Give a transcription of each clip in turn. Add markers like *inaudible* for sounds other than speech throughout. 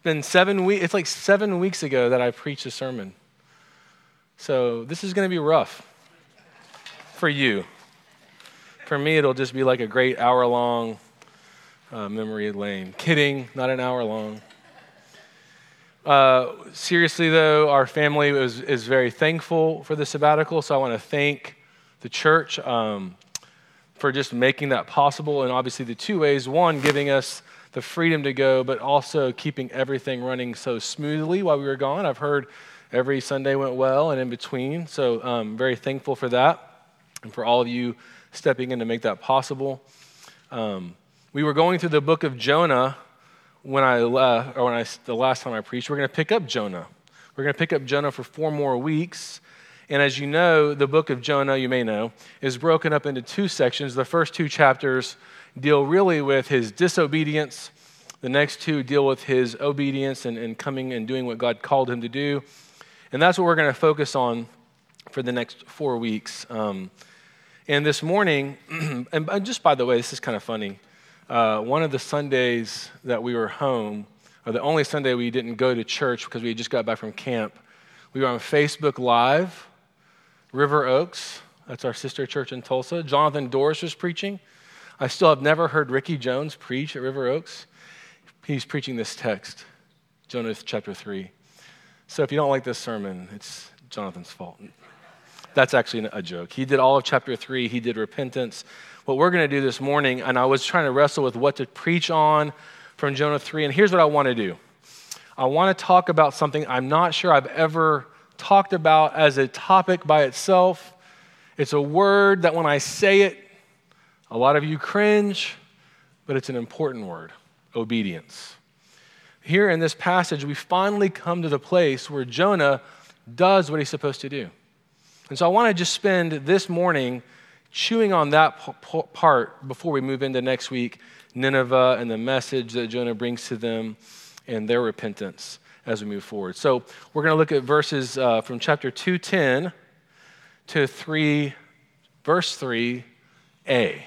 It's been seven weeks, it's like seven weeks ago that I preached a sermon. So this is going to be rough for you. For me, it'll just be like a great hour long uh, memory lane. Kidding, not an hour long. Uh, seriously, though, our family is, is very thankful for the sabbatical, so I want to thank the church um, for just making that possible. And obviously, the two ways one, giving us the freedom to go, but also keeping everything running so smoothly while we were gone. I've heard every Sunday went well and in between, so I'm um, very thankful for that and for all of you stepping in to make that possible. Um, we were going through the book of Jonah when I left, or when I, the last time I preached, we're going to pick up Jonah. We're going to pick up Jonah for four more weeks. And as you know, the book of Jonah, you may know, is broken up into two sections. The first two chapters deal really with his disobedience, the next two deal with his obedience and, and coming and doing what God called him to do. And that's what we're going to focus on for the next four weeks. Um, and this morning, *clears throat* and just by the way, this is kind of funny uh, one of the Sundays that we were home, or the only Sunday we didn't go to church because we just got back from camp, we were on Facebook Live, River Oaks. That's our sister church in Tulsa. Jonathan Doris was preaching. I still have never heard Ricky Jones preach at River Oaks. He's preaching this text, Jonah chapter 3. So if you don't like this sermon, it's Jonathan's fault. That's actually a joke. He did all of chapter 3, he did repentance what we're going to do this morning, and I was trying to wrestle with what to preach on from Jonah 3. And here's what I want to do I want to talk about something I'm not sure I've ever talked about as a topic by itself. It's a word that when I say it, a lot of you cringe, but it's an important word obedience. Here in this passage, we finally come to the place where Jonah does what he's supposed to do. And so I want to just spend this morning chewing on that part before we move into next week Nineveh and the message that Jonah brings to them and their repentance as we move forward. So we're going to look at verses uh, from chapter 210 to 3, verse 3a.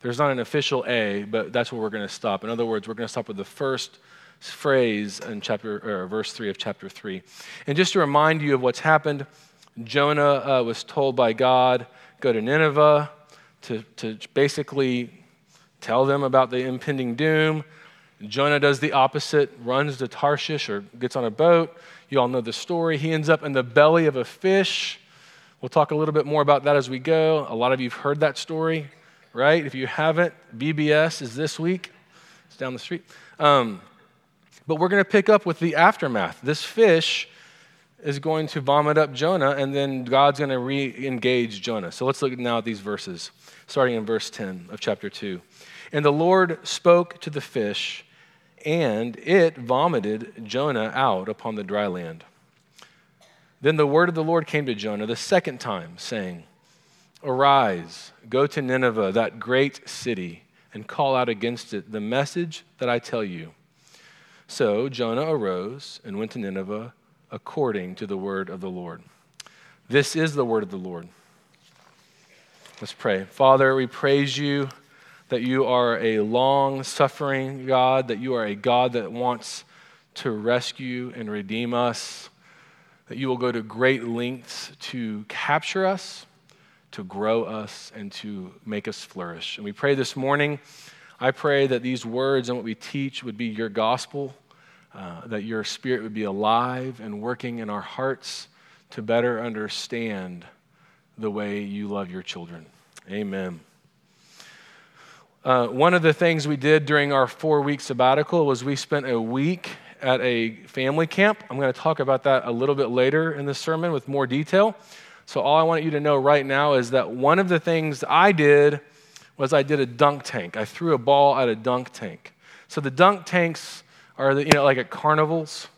There's not an official A, but that's where we're going to stop. In other words, we're going to stop with the first phrase in chapter or verse 3 of chapter 3. And just to remind you of what's happened, Jonah uh, was told by God go to Nineveh to, to basically tell them about the impending doom. Jonah does the opposite, runs to Tarshish or gets on a boat. You all know the story. He ends up in the belly of a fish. We'll talk a little bit more about that as we go. A lot of you have heard that story, right? If you haven't, VBS is this week. It's down the street. Um, but we're going to pick up with the aftermath. This fish is going to vomit up Jonah, and then God's going to re engage Jonah. So let's look now at these verses, starting in verse 10 of chapter 2. And the Lord spoke to the fish, and it vomited Jonah out upon the dry land. Then the word of the Lord came to Jonah the second time, saying, Arise, go to Nineveh, that great city, and call out against it the message that I tell you. So Jonah arose and went to Nineveh according to the word of the Lord. This is the word of the Lord. Let's pray. Father, we praise you that you are a long suffering God, that you are a God that wants to rescue and redeem us, that you will go to great lengths to capture us, to grow us, and to make us flourish. And we pray this morning, I pray that these words and what we teach would be your gospel uh, that your spirit would be alive and working in our hearts to better understand the way you love your children. Amen. Uh, one of the things we did during our four week sabbatical was we spent a week at a family camp. I'm going to talk about that a little bit later in the sermon with more detail. So, all I want you to know right now is that one of the things I did was I did a dunk tank. I threw a ball at a dunk tank. So, the dunk tanks are, the, you know, like at carnivals,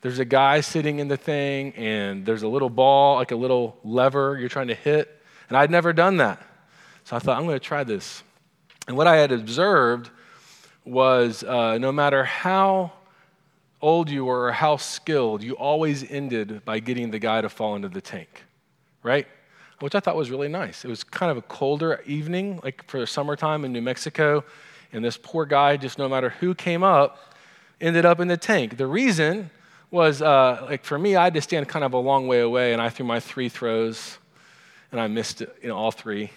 there's a guy sitting in the thing and there's a little ball, like a little lever you're trying to hit. And I'd never done that. So I thought, I'm going to try this. And what I had observed was uh, no matter how old you were or how skilled, you always ended by getting the guy to fall into the tank, right? Which I thought was really nice. It was kind of a colder evening, like for the summertime in New Mexico. And this poor guy, just no matter who came up, ended up in the tank. The reason was, uh, like for me, I had to stand kind of a long way away, and I threw my three throws, and I missed it, you know, all three.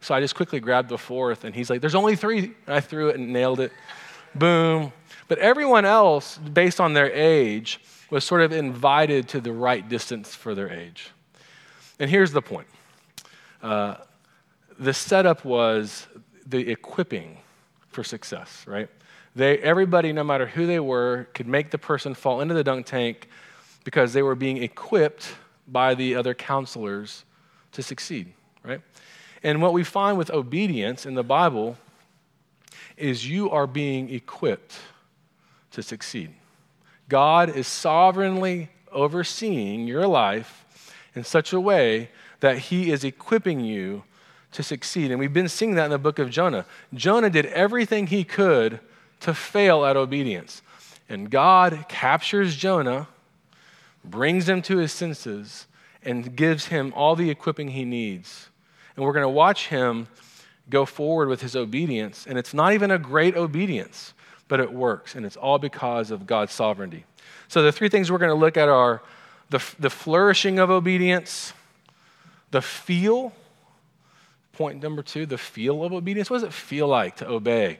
So I just quickly grabbed the fourth, and he's like, "There's only three. And I threw it and nailed it. Boom. But everyone else, based on their age, was sort of invited to the right distance for their age. And here's the point uh, the setup was the equipping for success, right? They, everybody, no matter who they were, could make the person fall into the dunk tank because they were being equipped by the other counselors to succeed, right? And what we find with obedience in the Bible is you are being equipped to succeed. God is sovereignly overseeing your life in such a way that He is equipping you to succeed. And we've been seeing that in the book of Jonah. Jonah did everything he could to fail at obedience. And God captures Jonah, brings him to his senses, and gives him all the equipping he needs. And we're going to watch him go forward with his obedience. And it's not even a great obedience, but it works. And it's all because of God's sovereignty. So the three things we're going to look at are the, the flourishing of obedience, the feel, point number two, the feel of obedience. What does it feel like to obey?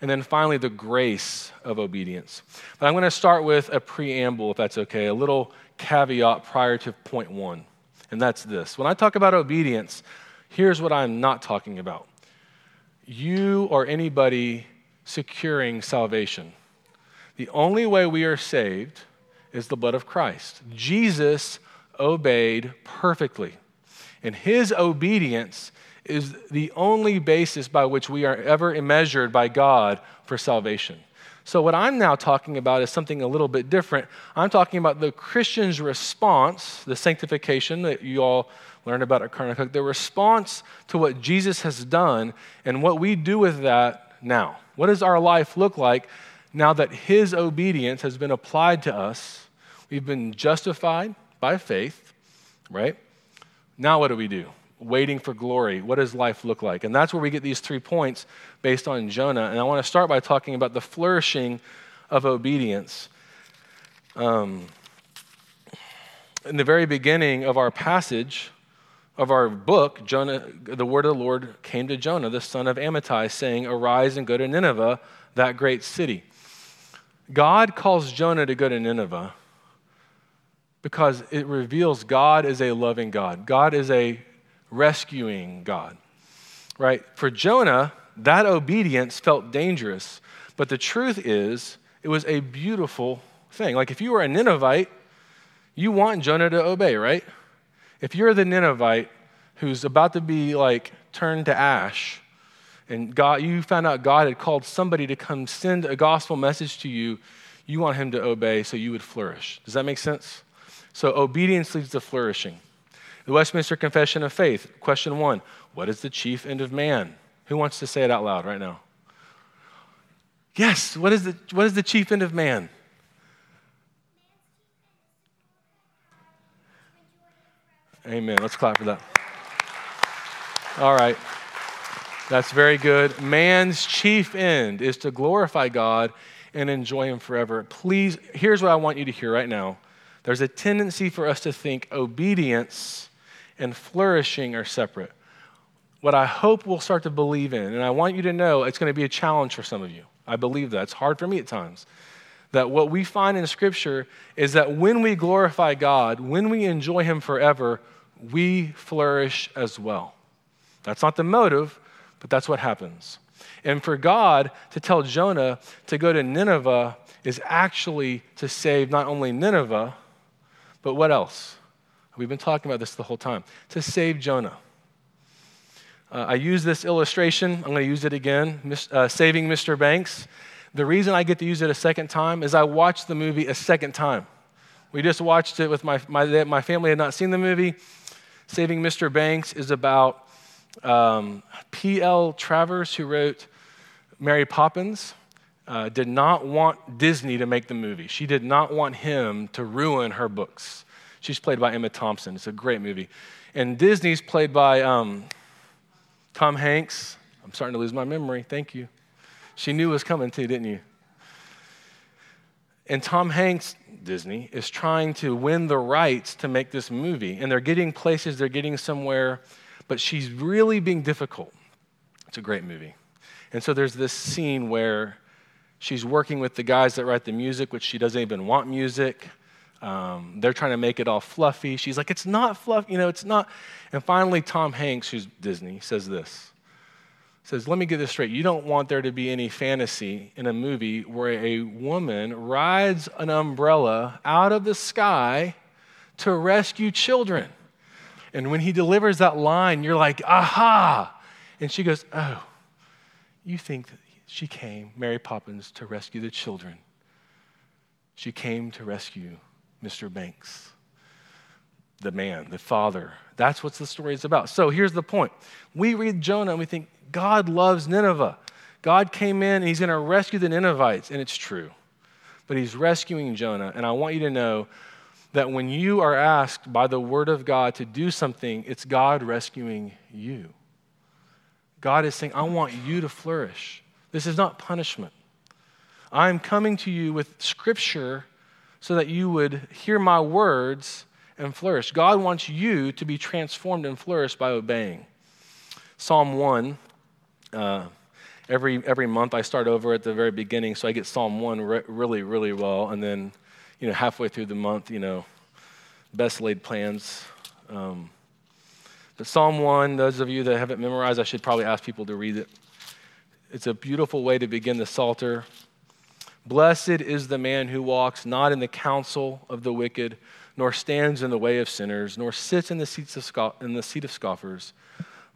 And then finally, the grace of obedience. But I'm going to start with a preamble, if that's okay, a little caveat prior to point one. And that's this. When I talk about obedience, here's what I'm not talking about you or anybody securing salvation. The only way we are saved is the blood of Christ. Jesus obeyed perfectly. And his obedience is the only basis by which we are ever measured by God for salvation. So, what I'm now talking about is something a little bit different. I'm talking about the Christian's response, the sanctification that you all learned about at Kanakuk, the response to what Jesus has done and what we do with that now. What does our life look like now that his obedience has been applied to us? We've been justified by faith, right? Now, what do we do? Waiting for glory. What does life look like? And that's where we get these three points based on Jonah. And I want to start by talking about the flourishing of obedience. Um, in the very beginning of our passage, of our book, Jonah, the word of the Lord came to Jonah, the son of Amittai, saying, Arise and go to Nineveh, that great city. God calls Jonah to go to Nineveh because it reveals God is a loving God. God is a rescuing God, right? For Jonah, that obedience felt dangerous, but the truth is, it was a beautiful thing. Like if you were a Ninevite, you want Jonah to obey, right? If you're the Ninevite who's about to be like turned to ash, and God, you found out God had called somebody to come send a gospel message to you, you want him to obey so you would flourish. Does that make sense? So obedience leads to flourishing. The Westminster Confession of Faith, question one What is the chief end of man? Who wants to say it out loud right now? Yes, what is the, what is the chief end of man? Amen. Let's clap for that. All right. That's very good. Man's chief end is to glorify God and enjoy Him forever. Please, here's what I want you to hear right now. There's a tendency for us to think obedience and flourishing are separate. What I hope we'll start to believe in, and I want you to know it's going to be a challenge for some of you. I believe that. It's hard for me at times. That what we find in Scripture is that when we glorify God, when we enjoy Him forever, we flourish as well. That's not the motive, but that's what happens. And for God to tell Jonah to go to Nineveh is actually to save not only Nineveh, but what else? We've been talking about this the whole time to save Jonah. Uh, I use this illustration, I'm going to use it again, mis- uh, Saving Mr. Banks. The reason I get to use it a second time is I watched the movie a second time. We just watched it with my, my, my family had not seen the movie. Saving Mr. Banks is about um, P.L. Travers, who wrote Mary Poppins, uh, did not want Disney to make the movie. She did not want him to ruin her books. She's played by Emma Thompson. It's a great movie. And Disney's played by um, Tom Hanks. I'm starting to lose my memory. Thank you. She knew it was coming too, didn't you? And Tom Hanks, Disney, is trying to win the rights to make this movie. And they're getting places, they're getting somewhere, but she's really being difficult. It's a great movie. And so there's this scene where she's working with the guys that write the music, which she doesn't even want music. Um, they're trying to make it all fluffy. She's like, it's not fluffy, you know, it's not. And finally, Tom Hanks, who's Disney, says this says, Let me get this straight. You don't want there to be any fantasy in a movie where a woman rides an umbrella out of the sky to rescue children. And when he delivers that line, you're like, aha. And she goes, Oh, you think she came, Mary Poppins, to rescue the children. She came to rescue Mr. Banks, the man, the father. That's what the story is about. So here's the point. We read Jonah and we think, God loves Nineveh. God came in and he's going to rescue the Ninevites, and it's true. But he's rescuing Jonah. And I want you to know that when you are asked by the word of God to do something, it's God rescuing you. God is saying, I want you to flourish. This is not punishment. I'm coming to you with scripture so that you would hear my words and flourish. God wants you to be transformed and flourish by obeying. Psalm 1 uh, every, every month I start over at the very beginning, so I get Psalm 1 re- really, really well. And then, you know, halfway through the month, you know, best laid plans. Um, but Psalm 1, those of you that haven't memorized, I should probably ask people to read it. It's a beautiful way to begin the Psalter. Blessed is the man who walks not in the counsel of the wicked, nor stands in the way of sinners, nor sits in the, seats of scoff- in the seat of scoffers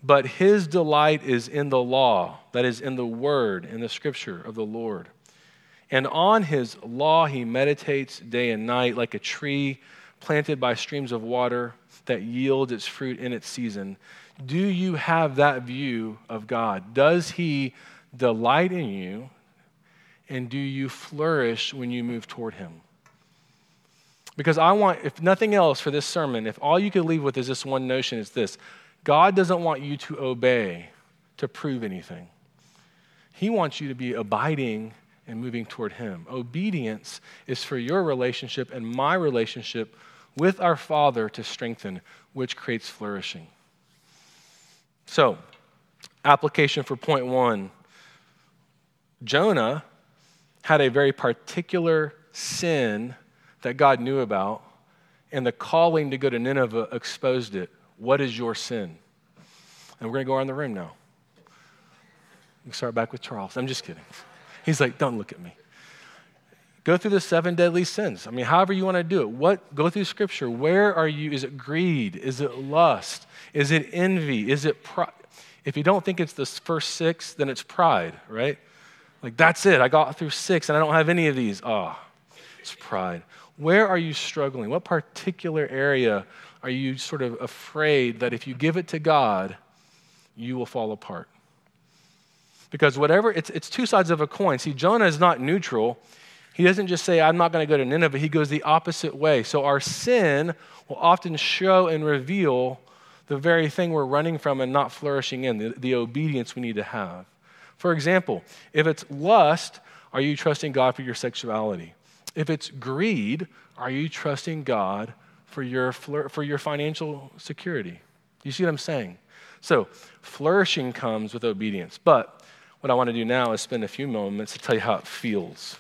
but his delight is in the law, that is, in the word, in the scripture of the Lord. And on his law he meditates day and night like a tree planted by streams of water that yields its fruit in its season. Do you have that view of God? Does he delight in you? And do you flourish when you move toward him? Because I want, if nothing else for this sermon, if all you could leave with is this one notion, it's this God doesn't want you to obey to prove anything. He wants you to be abiding and moving toward Him. Obedience is for your relationship and my relationship with our Father to strengthen, which creates flourishing. So, application for point one Jonah had a very particular sin that God knew about, and the calling to go to Nineveh exposed it. What is your sin? And we're going to go around the room now. We start back with Charles. I'm just kidding. He's like, don't look at me. Go through the seven deadly sins. I mean, however you want to do it. What go through scripture. Where are you? Is it greed? Is it lust? Is it envy? Is it pride? If you don't think it's the first six, then it's pride, right? Like that's it. I got through six and I don't have any of these. Ah, oh, it's pride. Where are you struggling? What particular area are you sort of afraid that if you give it to God, you will fall apart? Because whatever, it's, it's two sides of a coin. See, Jonah is not neutral. He doesn't just say, I'm not going to go to Nineveh. He goes the opposite way. So our sin will often show and reveal the very thing we're running from and not flourishing in, the, the obedience we need to have. For example, if it's lust, are you trusting God for your sexuality? If it's greed, are you trusting God for your, for your financial security. You see what I'm saying? So, flourishing comes with obedience. But what I want to do now is spend a few moments to tell you how it feels.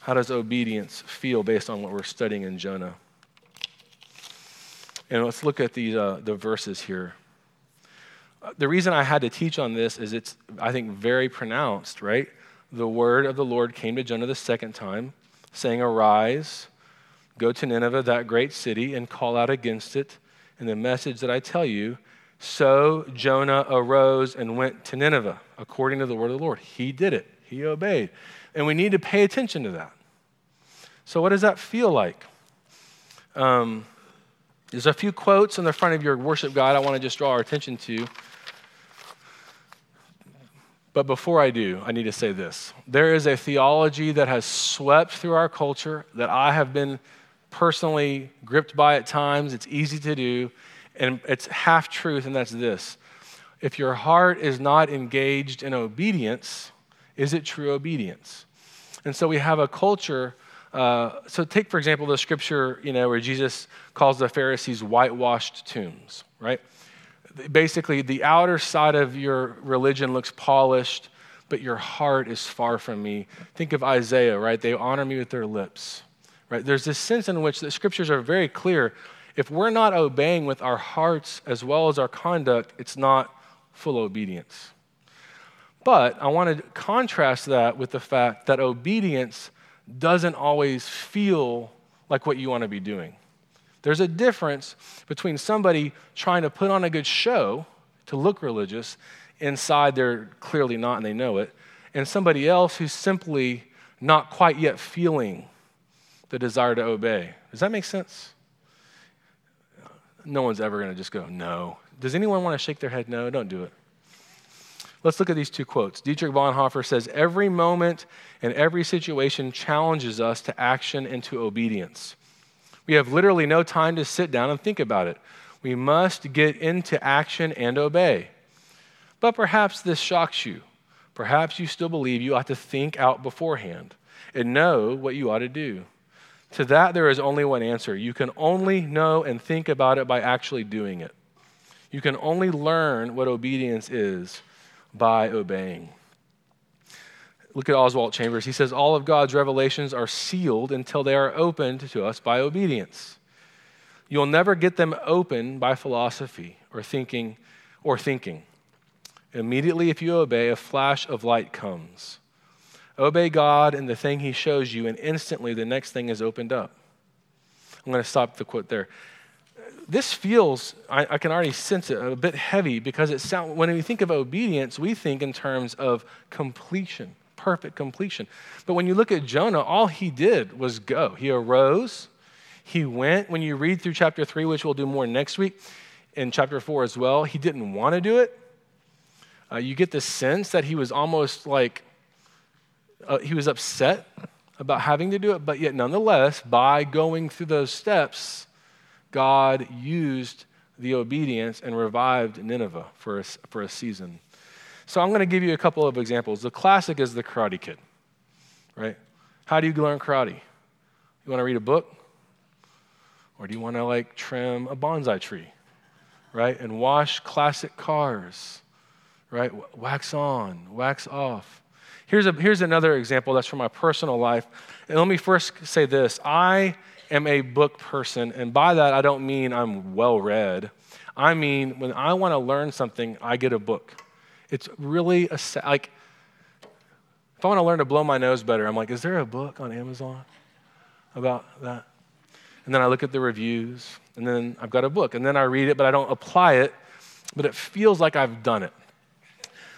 How does obedience feel based on what we're studying in Jonah? And let's look at the, uh, the verses here. The reason I had to teach on this is it's, I think, very pronounced, right? The word of the Lord came to Jonah the second time, saying, Arise, Go to Nineveh, that great city, and call out against it And the message that I tell you. So Jonah arose and went to Nineveh, according to the word of the Lord. He did it, he obeyed. And we need to pay attention to that. So, what does that feel like? Um, there's a few quotes in the front of your worship guide I want to just draw our attention to. But before I do, I need to say this. There is a theology that has swept through our culture that I have been personally gripped by at times. It's easy to do, and it's half truth, and that's this. If your heart is not engaged in obedience, is it true obedience? And so we have a culture Uh, so take, for example, the scripture, you know, where Jesus calls the Pharisees whitewashed tombs, right? Basically, the outer side of your religion looks polished, but your heart is far from me. Think of Isaiah, right? They honor me with their lips, right? There's this sense in which the scriptures are very clear. If we're not obeying with our hearts as well as our conduct, it's not full obedience. But I want to contrast that with the fact that obedience doesn't always feel like what you want to be doing. There's a difference between somebody trying to put on a good show to look religious, inside they're clearly not and they know it, and somebody else who's simply not quite yet feeling the desire to obey. Does that make sense? No one's ever going to just go, no. Does anyone want to shake their head? No, don't do it. Let's look at these two quotes. Dietrich Bonhoeffer says, Every moment and every situation challenges us to action and to obedience. We have literally no time to sit down and think about it. We must get into action and obey. But perhaps this shocks you. Perhaps you still believe you ought to think out beforehand and know what you ought to do. To that, there is only one answer. You can only know and think about it by actually doing it. You can only learn what obedience is by obeying. Look at Oswald Chambers. He says, All of God's revelations are sealed until they are opened to us by obedience. You'll never get them open by philosophy or thinking or thinking. Immediately, if you obey, a flash of light comes. Obey God and the thing He shows you, and instantly the next thing is opened up. I'm going to stop the quote there this feels, I, I, can already sense it, a bit heavy because it sound, when we think of obedience, we think in terms of completion, perfect completion. But when you look at Jonah, all he did was go. He arose, he went. When you read through chapter three, which we'll do more next week, in chapter four as well, he didn't want to do it. Uh, you get the sense that he was almost like, uh, he was upset about having to do it, but yet nonetheless, by going through those steps, God used the obedience and revived Nineveh for a, for a season. So I'm going to give you a couple of examples. The classic is the Karate Kid, right? How do you learn karate? You want to read a book? Or do you want to like trim a bonsai tree, right? And wash classic cars, right? Wax on, wax off. Here's, a, here's another example that's from my personal life. And let me first say this I am a book person, and by that I don't mean I'm well read. I mean, when I want to learn something, I get a book. It's really a, like, if I want to learn to blow my nose better, I'm like, is there a book on Amazon about that? And then I look at the reviews, and then I've got a book, and then I read it, but I don't apply it, but it feels like I've done it.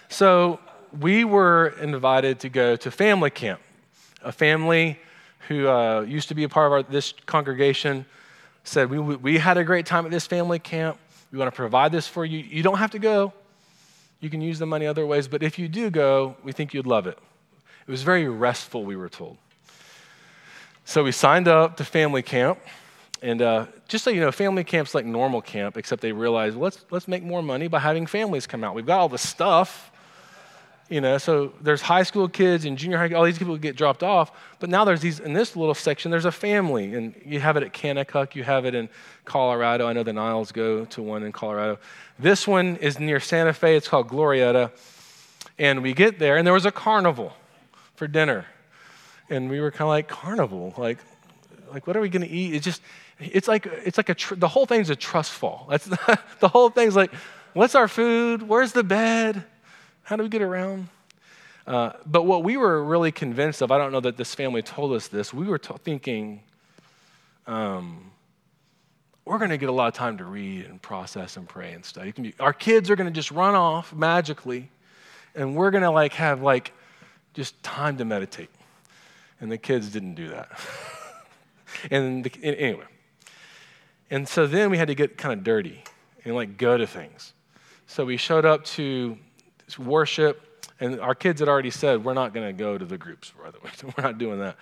So we were invited to go to family camp. A family who uh, used to be a part of our, this congregation, said, we, we had a great time at this family camp. We want to provide this for you. You don't have to go. You can use the money other ways, but if you do go, we think you'd love it. It was very restful, we were told. So we signed up to family camp. And uh, just so you know, family camp's like normal camp, except they realized let's, let's make more money by having families come out. We've got all the stuff you know, so there's high school kids and junior high, all these people get dropped off. But now there's these, in this little section, there's a family. And you have it at Kanakuk, you have it in Colorado. I know the Niles go to one in Colorado. This one is near Santa Fe. It's called Glorieta. And we get there, and there was a carnival for dinner. And we were kind of like, carnival? Like, like what are we going to eat? It's just, it's like, it's like a, tr- the whole thing's a trust fall. That's *laughs* the whole thing's like, what's our food? Where's the bed? How do we get around? Uh, but what we were really convinced of, I don't know that this family told us this, we were t- thinking, um, we're going to get a lot of time to read and process and pray and study. Be, our kids are going to just run off magically, and we're going to like have like just time to meditate. And the kids didn't do that. *laughs* and, the, and anyway, and so then we had to get kind of dirty and like go to things. So we showed up to worship. And our kids had already said, we're not going to go to the groups, *laughs* we're not doing that.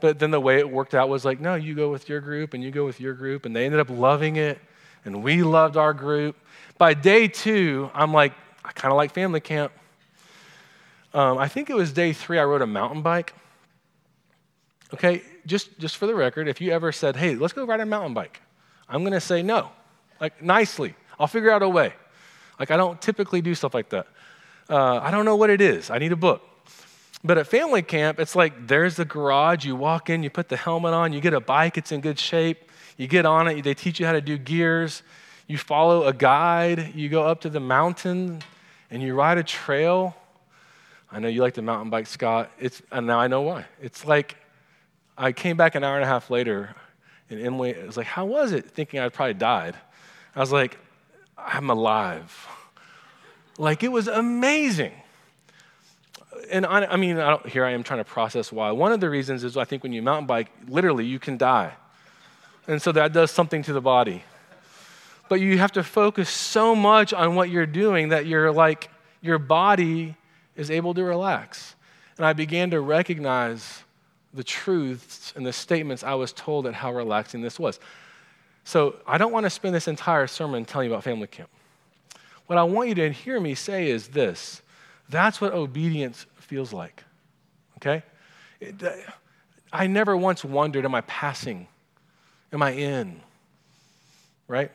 But then the way it worked out was like, no, you go with your group and you go with your group. And they ended up loving it. And we loved our group. By day two, I'm like, I kind of like family camp. Um, I think it was day three, I rode a mountain bike. Okay, just, just for the record, if you ever said, hey, let's go ride a mountain bike, I'm going to say no, like nicely. I'll figure out a way. Like, I don't typically do stuff like that. Uh, I don't know what it is. I need a book. But at family camp, it's like there's the garage. You walk in, you put the helmet on, you get a bike, it's in good shape. You get on it, they teach you how to do gears. You follow a guide, you go up to the mountain, and you ride a trail. I know you like the mountain bike, Scott. It's, and now I know why. It's like I came back an hour and a half later, and Emily was like, How was it? Thinking I'd probably died. I was like, I'm alive. Like, it was amazing. And I, I mean, I here I am trying to process why. One of the reasons is I think when you mountain bike, literally, you can die. And so that does something to the body. But you have to focus so much on what you're doing that you're like, your body is able to relax. And I began to recognize the truths and the statements I was told at how relaxing this was. So I don't want to spend this entire sermon telling you about family camp. What I want you to hear me say is this that's what obedience feels like. Okay? It, I never once wondered, am I passing? Am I in? Right?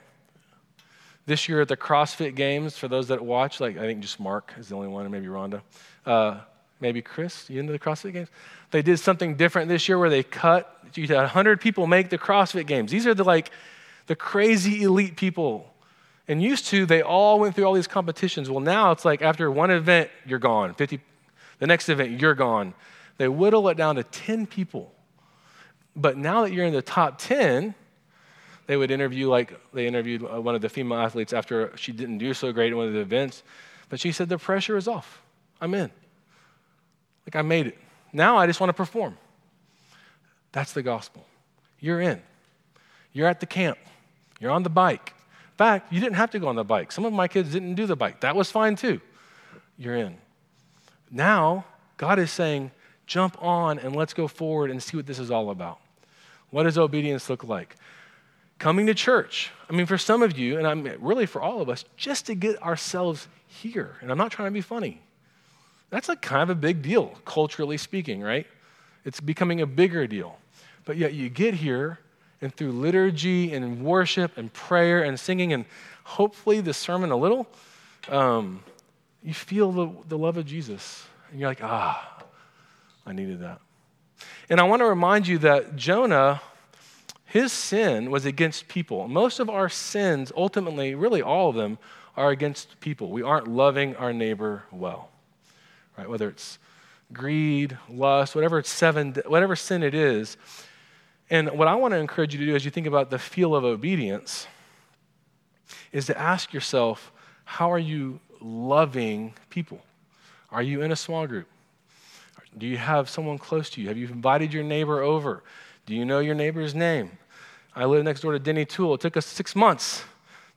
This year at the CrossFit Games, for those that watch, like I think just Mark is the only one, and maybe Rhonda, uh, maybe Chris, you into the CrossFit Games? They did something different this year where they cut, you had 100 people make the CrossFit Games. These are the like the crazy elite people. And used to, they all went through all these competitions. Well, now it's like after one event, you're gone. 50, the next event, you're gone. They whittle it down to 10 people. But now that you're in the top 10, they would interview, like they interviewed uh, one of the female athletes after she didn't do so great in one of the events. But she said, the pressure is off. I'm in. Like I made it. Now I just want to perform. That's the gospel. You're in. You're at the camp. You're on the bike. Fact, you didn't have to go on the bike. Some of my kids didn't do the bike. That was fine too. You're in. Now, God is saying, jump on and let's go forward and see what this is all about. What does obedience look like? Coming to church. I mean, for some of you, and I'm really for all of us, just to get ourselves here. And I'm not trying to be funny. That's a kind of a big deal, culturally speaking, right? It's becoming a bigger deal. But yet you get here, and through liturgy and worship and prayer and singing, and hopefully the sermon a little, um, you feel the, the love of Jesus. And you're like, ah, I needed that. And I want to remind you that Jonah, his sin was against people. Most of our sins, ultimately, really all of them, are against people. We aren't loving our neighbor well, right? Whether it's greed, lust, whatever it's seven, whatever sin it is. And what I want to encourage you to do as you think about the feel of obedience is to ask yourself, how are you loving people? Are you in a small group? Do you have someone close to you? Have you invited your neighbor over? Do you know your neighbor's name? I live next door to Denny Tool. It took us six months.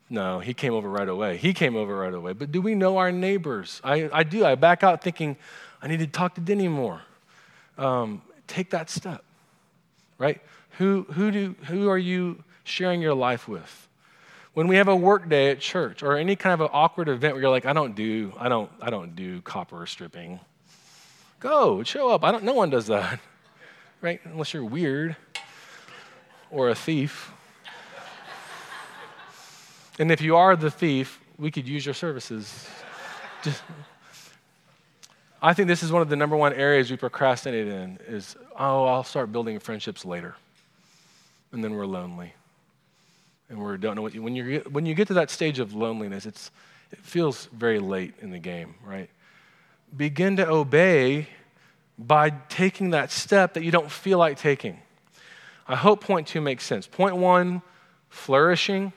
No, he came over right away. He came over right away. But do we know our neighbors? I, I do. I back out thinking, I need to talk to Denny more. Um, take that step, right? Who, who, do, who are you sharing your life with? When we have a work day at church or any kind of an awkward event where you're like, I don't do, I don't, I don't do copper stripping. Go, show up. I don't, no one does that, *laughs* right? Unless you're weird or a thief. And if you are the thief, we could use your services. Just, I think this is one of the number one areas we procrastinate in is, oh, I'll start building friendships later. And then we're lonely. And we don't know what you, when you when you get to that stage of loneliness, it's, it feels very late in the game, right? begin to obey by taking that step that you don't feel like taking. I hope point two makes sense. Point one, flourishing.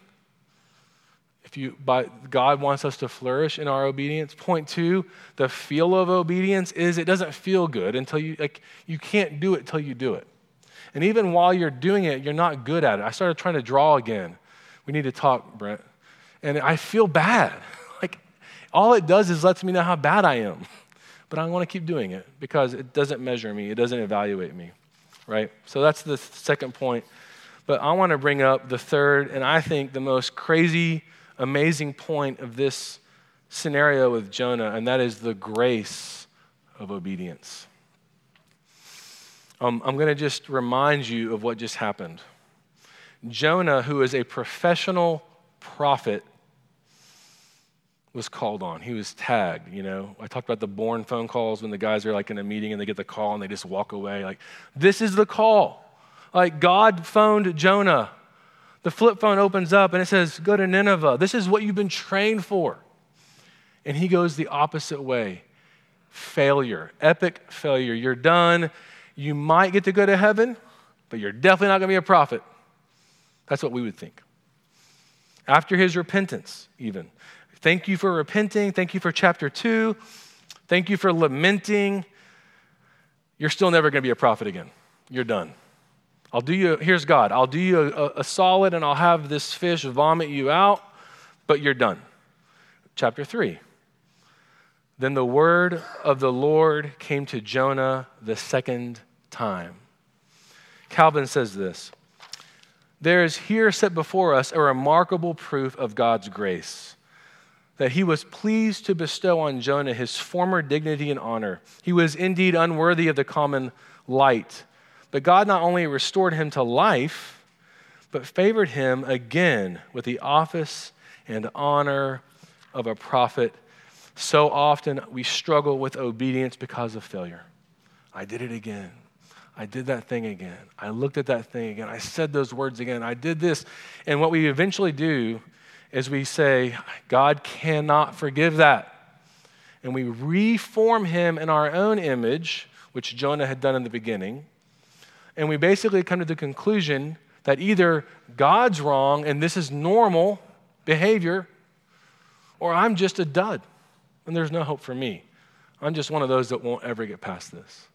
If you, by, God wants us to flourish in our obedience. Point two, the feel of obedience is it doesn't feel good until you, like, you can't do it till you do it. And even while you're doing it, you're not good at it. I started trying to draw again. We need to talk, Brent. And I feel bad. *laughs* like, all it does is lets me know how bad I am. but I want to keep doing it because it doesn't measure me, it doesn't evaluate me, right? So that's the second point. But I want to bring up the third, and I think the most crazy, amazing point of this scenario with Jonah, and that is the grace of obedience. Um, I'm going to just remind you of what just happened. Jonah, who is a professional prophet, was called on. He was tagged, you know. I talked about the born phone calls when the guys are like in a meeting and they get the call and they just walk away. Like, this is the call. Like, God phoned Jonah. The flip phone opens up and it says, Go to Nineveh. This is what you've been trained for. And he goes the opposite way failure, epic failure. You're done. You might get to go to heaven, but you're definitely not going to be a prophet. That's what we would think. After his repentance, even. Thank you for repenting. Thank you for chapter two. Thank you for lamenting. You're still never going to be a prophet again. You're done. I'll do you, here's God. I'll do you a, a solid and I'll have this fish vomit you out, but you're done. Chapter three. Then the word of the Lord came to Jonah the second time. Calvin says this There is here set before us a remarkable proof of God's grace, that he was pleased to bestow on Jonah his former dignity and honor. He was indeed unworthy of the common light, but God not only restored him to life, but favored him again with the office and honor of a prophet so often we struggle with obedience because of failure. I did it again. I did that thing again. I looked at that thing again. I said those words again. I did this. And what we eventually do is we say, God cannot forgive that. And we reform him in our own image, which Jonah had done in the beginning. And we basically come to the conclusion that either God's wrong and this is normal behavior, or I'm just a dud and there's no hope for me. I'm just one of those that won't ever get past this.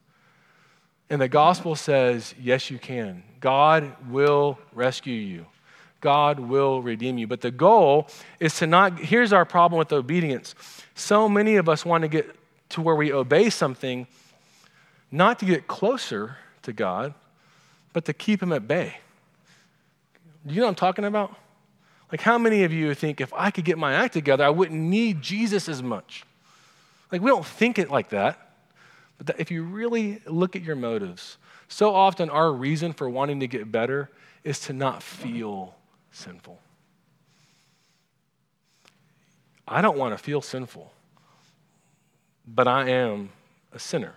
And the gospel says, yes, you can. God will rescue you. God will redeem you. But the goal is to not, here's our problem with obedience. So many of us want to get to where we obey something, not to get closer to God, but to keep Him at bay. Do you know what I'm talking about? Like, how many of you think if I could get my act together, I wouldn't need Jesus as much? Like, we don't think it like that. But that if you really look at your motives, so often our reason for wanting to get better is to not feel sinful. I don't want to feel sinful, but I am a sinner.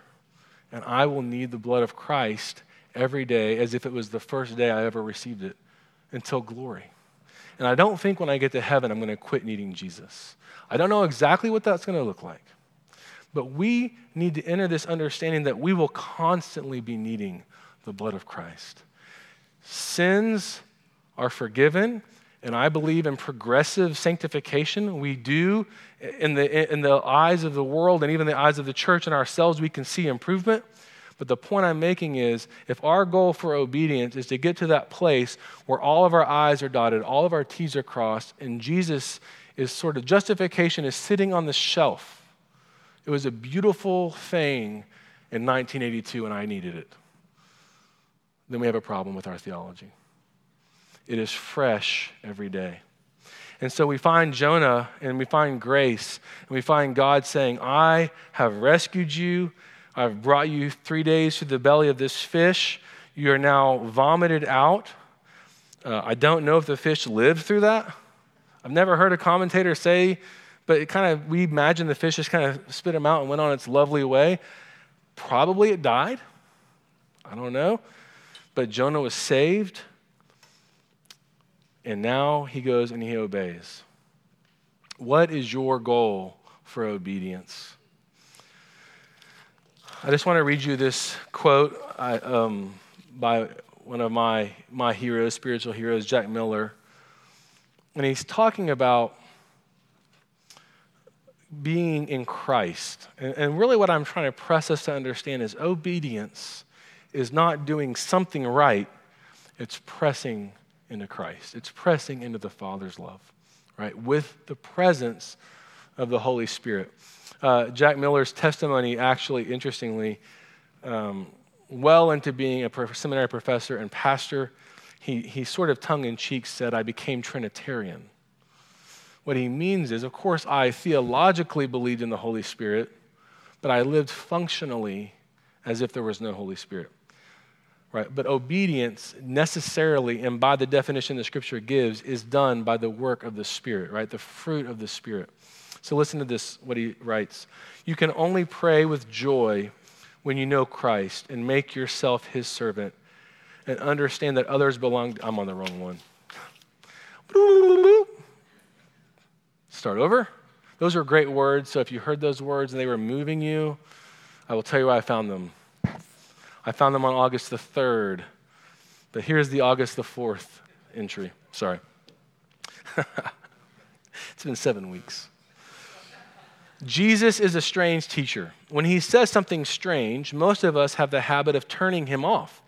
And I will need the blood of Christ every day as if it was the first day I ever received it until glory. And I don't think when I get to heaven, I'm going to quit needing Jesus. I don't know exactly what that's going to look like. But we need to enter this understanding that we will constantly be needing the blood of Christ. Sins are forgiven, and I believe in progressive sanctification. We do, in the, in the eyes of the world and even the eyes of the church and ourselves, we can see improvement. But the point I'm making is if our goal for obedience is to get to that place where all of our I's are dotted, all of our T's are crossed, and Jesus is sort of justification is sitting on the shelf. It was a beautiful thing in 1982 and I needed it. Then we have a problem with our theology. It is fresh every day. And so we find Jonah and we find grace and we find God saying, I have rescued you I've brought you three days through the belly of this fish. You are now vomited out. Uh, I don't know if the fish lived through that. I've never heard a commentator say, but it kind of, we imagine the fish just kind of spit him out and went on its lovely way. Probably it died. I don't know. But Jonah was saved. And now he goes and he obeys. What is your goal for obedience? I just want to read you this quote I, um, by one of my, my heroes, spiritual heroes, Jack Miller. And he's talking about being in Christ. And, and really, what I'm trying to press us to understand is obedience is not doing something right, it's pressing into Christ, it's pressing into the Father's love, right? With the presence of the Holy Spirit. Uh, Jack Miller's testimony, actually, interestingly, um, well into being a seminary professor and pastor, he, he sort of tongue in cheek said, I became Trinitarian. What he means is, of course, I theologically believed in the Holy Spirit, but I lived functionally as if there was no Holy Spirit. right? But obedience necessarily, and by the definition the scripture gives, is done by the work of the Spirit, right? The fruit of the Spirit. So listen to this, what he writes. You can only pray with joy when you know Christ and make yourself his servant and understand that others belong. To, I'm on the wrong one. Start over. Those are great words. So if you heard those words and they were moving you, I will tell you where I found them. I found them on August the 3rd. But here's the August the 4th entry. Sorry. *laughs* it's been seven weeks. Jesus is a strange teacher. When he says something strange, most of us have the habit of turning him off.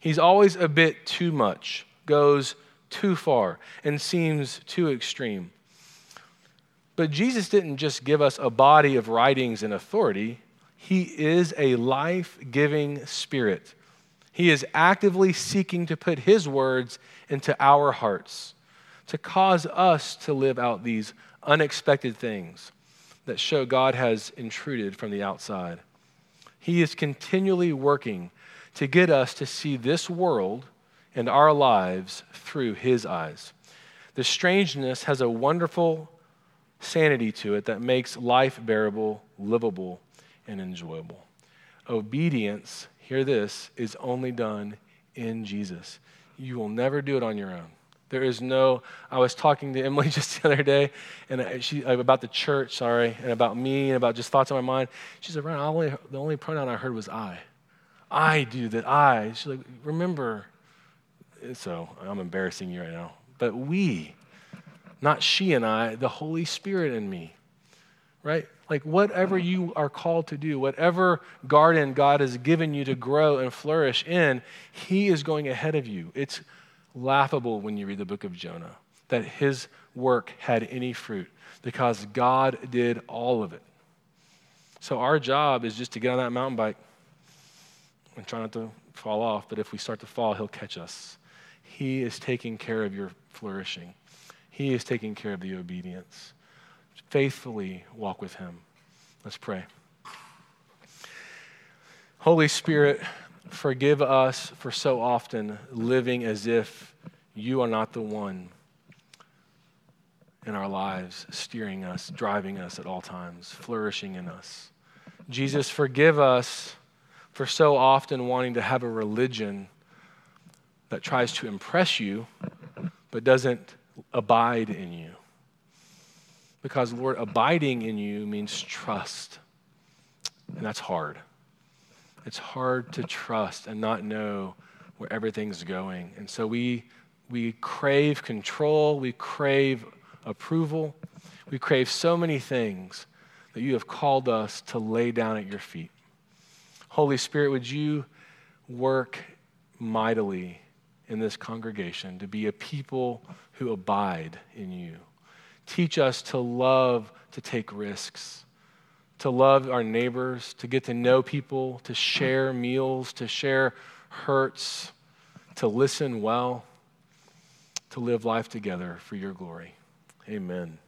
He's always a bit too much, goes too far, and seems too extreme. But Jesus didn't just give us a body of writings and authority, He is a life giving spirit. He is actively seeking to put His words into our hearts, to cause us to live out these unexpected things that show God has intruded from the outside. He is continually working to get us to see this world and our lives through His eyes. The strangeness has a wonderful sanity to it that makes life bearable, livable, and enjoyable. Obedience, hear this, is only done in Jesus. You will never do it on your own. There is no. I was talking to Emily *laughs* just the other day, and she uh, about the church, sorry, and about me, and about just thoughts in my mind. She said, "Ryan, only, the only pronoun I heard was I." I do that. I. She's like, remember. So I'm embarrassing you right now. But we, not she and I, the Holy Spirit in me, right? Like whatever you are called to do, whatever garden God has given you to grow and flourish in, He is going ahead of you. It's laughable when you read the book of Jonah that his work had any fruit because God did all of it. So our job is just to get on that mountain bike and try not to fall off, but if we start to fall, He'll catch us. He is taking care of your flourishing, He is taking care of the obedience. Faithfully walk with Him. Let's pray. Holy Spirit, forgive us for so often living as if you are not the one in our lives, steering us, driving us at all times, flourishing in us. Jesus, forgive us for so often wanting to have a religion that tries to impress you but doesn't abide in you. Because, Lord, abiding in you means trust, and that's hard. It's hard to trust and not know where everything's going. And so we, we crave control, we crave approval, we crave so many things that you have called us to lay down at your feet. Holy Spirit, would you work mightily in this congregation to be a people who abide in you? Teach us to love to take risks, to love our neighbors, to get to know people, to share meals, to share hurts, to listen well, to live life together for your glory. Amen.